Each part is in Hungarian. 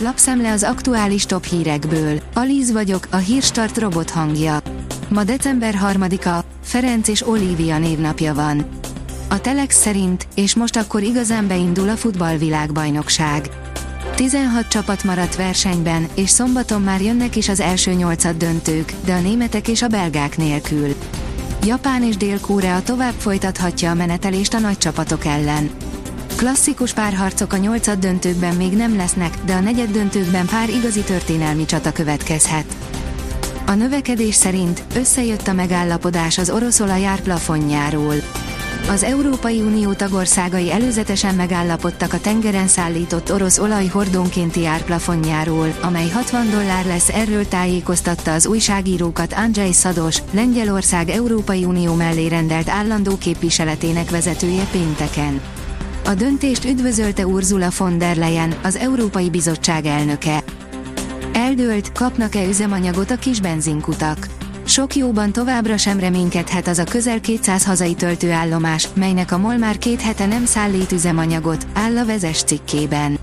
Lapszemle az aktuális top hírekből. Alíz vagyok, a hírstart robot hangja. Ma december 3-a, Ferenc és Olivia névnapja van. A Telex szerint, és most akkor igazán beindul a futballvilágbajnokság. 16 csapat maradt versenyben, és szombaton már jönnek is az első nyolcad döntők, de a németek és a belgák nélkül. Japán és Dél-Korea tovább folytathatja a menetelést a nagy csapatok ellen. Klasszikus párharcok a nyolcad döntőkben még nem lesznek, de a negyed döntőkben pár igazi történelmi csata következhet. A növekedés szerint összejött a megállapodás az orosz olaj árplafonjáról. Az Európai Unió tagországai előzetesen megállapodtak a tengeren szállított orosz olaj hordónkénti árplafonjáról, amely 60 dollár lesz, erről tájékoztatta az újságírókat Andrzej Szados, Lengyelország Európai Unió mellé rendelt állandó képviseletének vezetője pénteken. A döntést üdvözölte Ursula von der Leyen, az Európai Bizottság elnöke. Eldőlt, kapnak-e üzemanyagot a kis benzinkutak. Sok jóban továbbra sem reménykedhet az a közel 200 hazai töltőállomás, melynek a MOL már két hete nem szállít üzemanyagot, áll a vezes cikkében.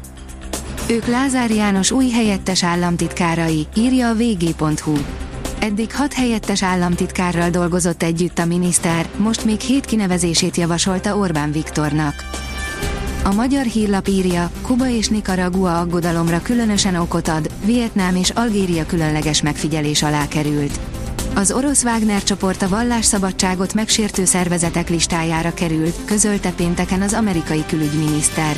Ők Lázár János új helyettes államtitkárai, írja a vg.hu. Eddig hat helyettes államtitkárral dolgozott együtt a miniszter, most még hét kinevezését javasolta Orbán Viktornak. A magyar hírlap írja, Kuba és Nicaragua aggodalomra különösen okot ad, Vietnám és Algéria különleges megfigyelés alá került. Az orosz Wagner csoport a vallásszabadságot megsértő szervezetek listájára került, közölte pénteken az amerikai külügyminiszter.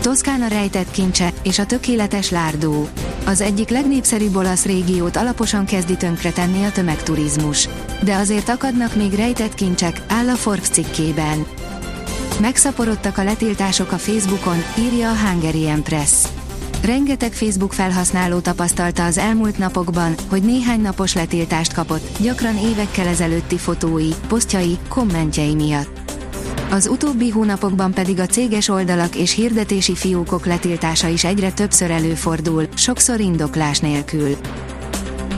Toszkána rejtett kincse, és a tökéletes lárdó. Az egyik legnépszerűbb olasz régiót alaposan kezdi tönkretenni a tömegturizmus. De azért akadnak még rejtett kincsek, áll a Forbes cikkében. Megszaporodtak a letiltások a Facebookon, írja a Hungarian Press. Rengeteg Facebook felhasználó tapasztalta az elmúlt napokban, hogy néhány napos letiltást kapott, gyakran évekkel ezelőtti fotói, posztjai, kommentjei miatt. Az utóbbi hónapokban pedig a céges oldalak és hirdetési fiókok letiltása is egyre többször előfordul, sokszor indoklás nélkül.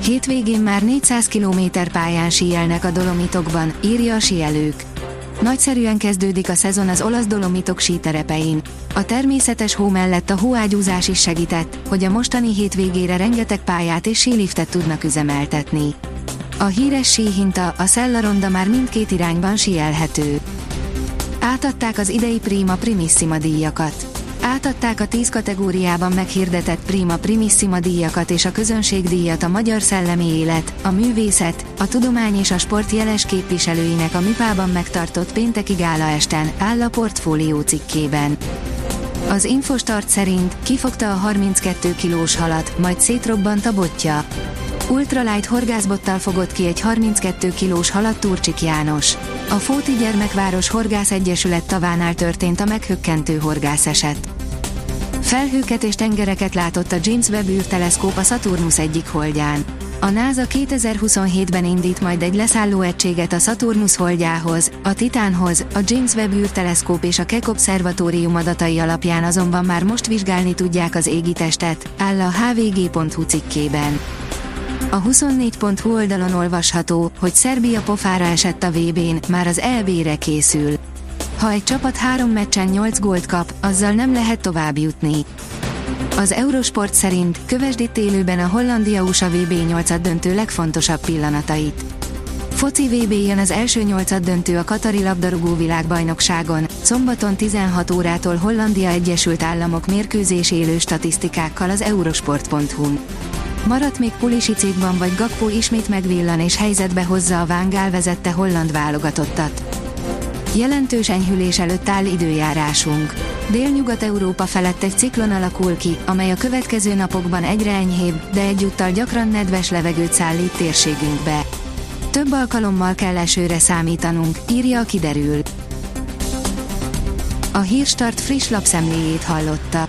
Hétvégén már 400 km pályán síelnek a Dolomitokban, írja a sielők. Nagyszerűen kezdődik a szezon az olasz dolomitok síterepein. A természetes hó mellett a hóágyúzás is segített, hogy a mostani hétvégére rengeteg pályát és síliftet tudnak üzemeltetni. A híres síhinta, a Szellaronda már mindkét irányban síelhető. Átadták az idei Prima Primissima díjakat. Átadták a 10 kategóriában meghirdetett Prima Primissima díjakat és a közönségdíjat a Magyar Szellemi Élet, a Művészet, a Tudomány és a Sport jeles képviselőinek a MIPában megtartott pénteki gála esten, áll a portfólió cikkében. Az Infostart szerint kifogta a 32 kilós halat, majd szétrobbant a botja. Ultralight horgászbottal fogott ki egy 32 kilós halat Turcsik János. A Fóti Gyermekváros Horgász Egyesület tavánál történt a meghökkentő horgászeset. Felhőket és tengereket látott a James Webb űrteleszkóp a Saturnus egyik holdján. A NASA 2027-ben indít majd egy leszálló egységet a Saturnus holdjához, a Titánhoz, a James Webb űrteleszkóp és a Keck Obszervatórium adatai alapján azonban már most vizsgálni tudják az égitestet, áll a hvg.hu cikkében. A 24.hu oldalon olvasható, hogy Szerbia pofára esett a VB-n, már az EB-re készül. Ha egy csapat három meccsen 8 gólt kap, azzal nem lehet tovább jutni. Az Eurosport szerint kövesd itt élőben a Hollandia-USA VB 8 döntő legfontosabb pillanatait. Foci VB jön az első nyolcad döntő a Katari labdarúgó világbajnokságon, szombaton 16 órától Hollandia Egyesült Államok mérkőzés élő statisztikákkal az eurosport.hu. Maradt még Pulisicékban vagy Gakpo ismét megvillan és helyzetbe hozza a Vángál vezette holland válogatottat. Jelentős enyhülés előtt áll időjárásunk. Délnyugat-Európa felett egy ciklon alakul ki, amely a következő napokban egyre enyhébb, de egyúttal gyakran nedves levegőt szállít térségünkbe. Több alkalommal kell esőre számítanunk, írja a kiderül. A Hírstart friss lapszemléjét hallotta.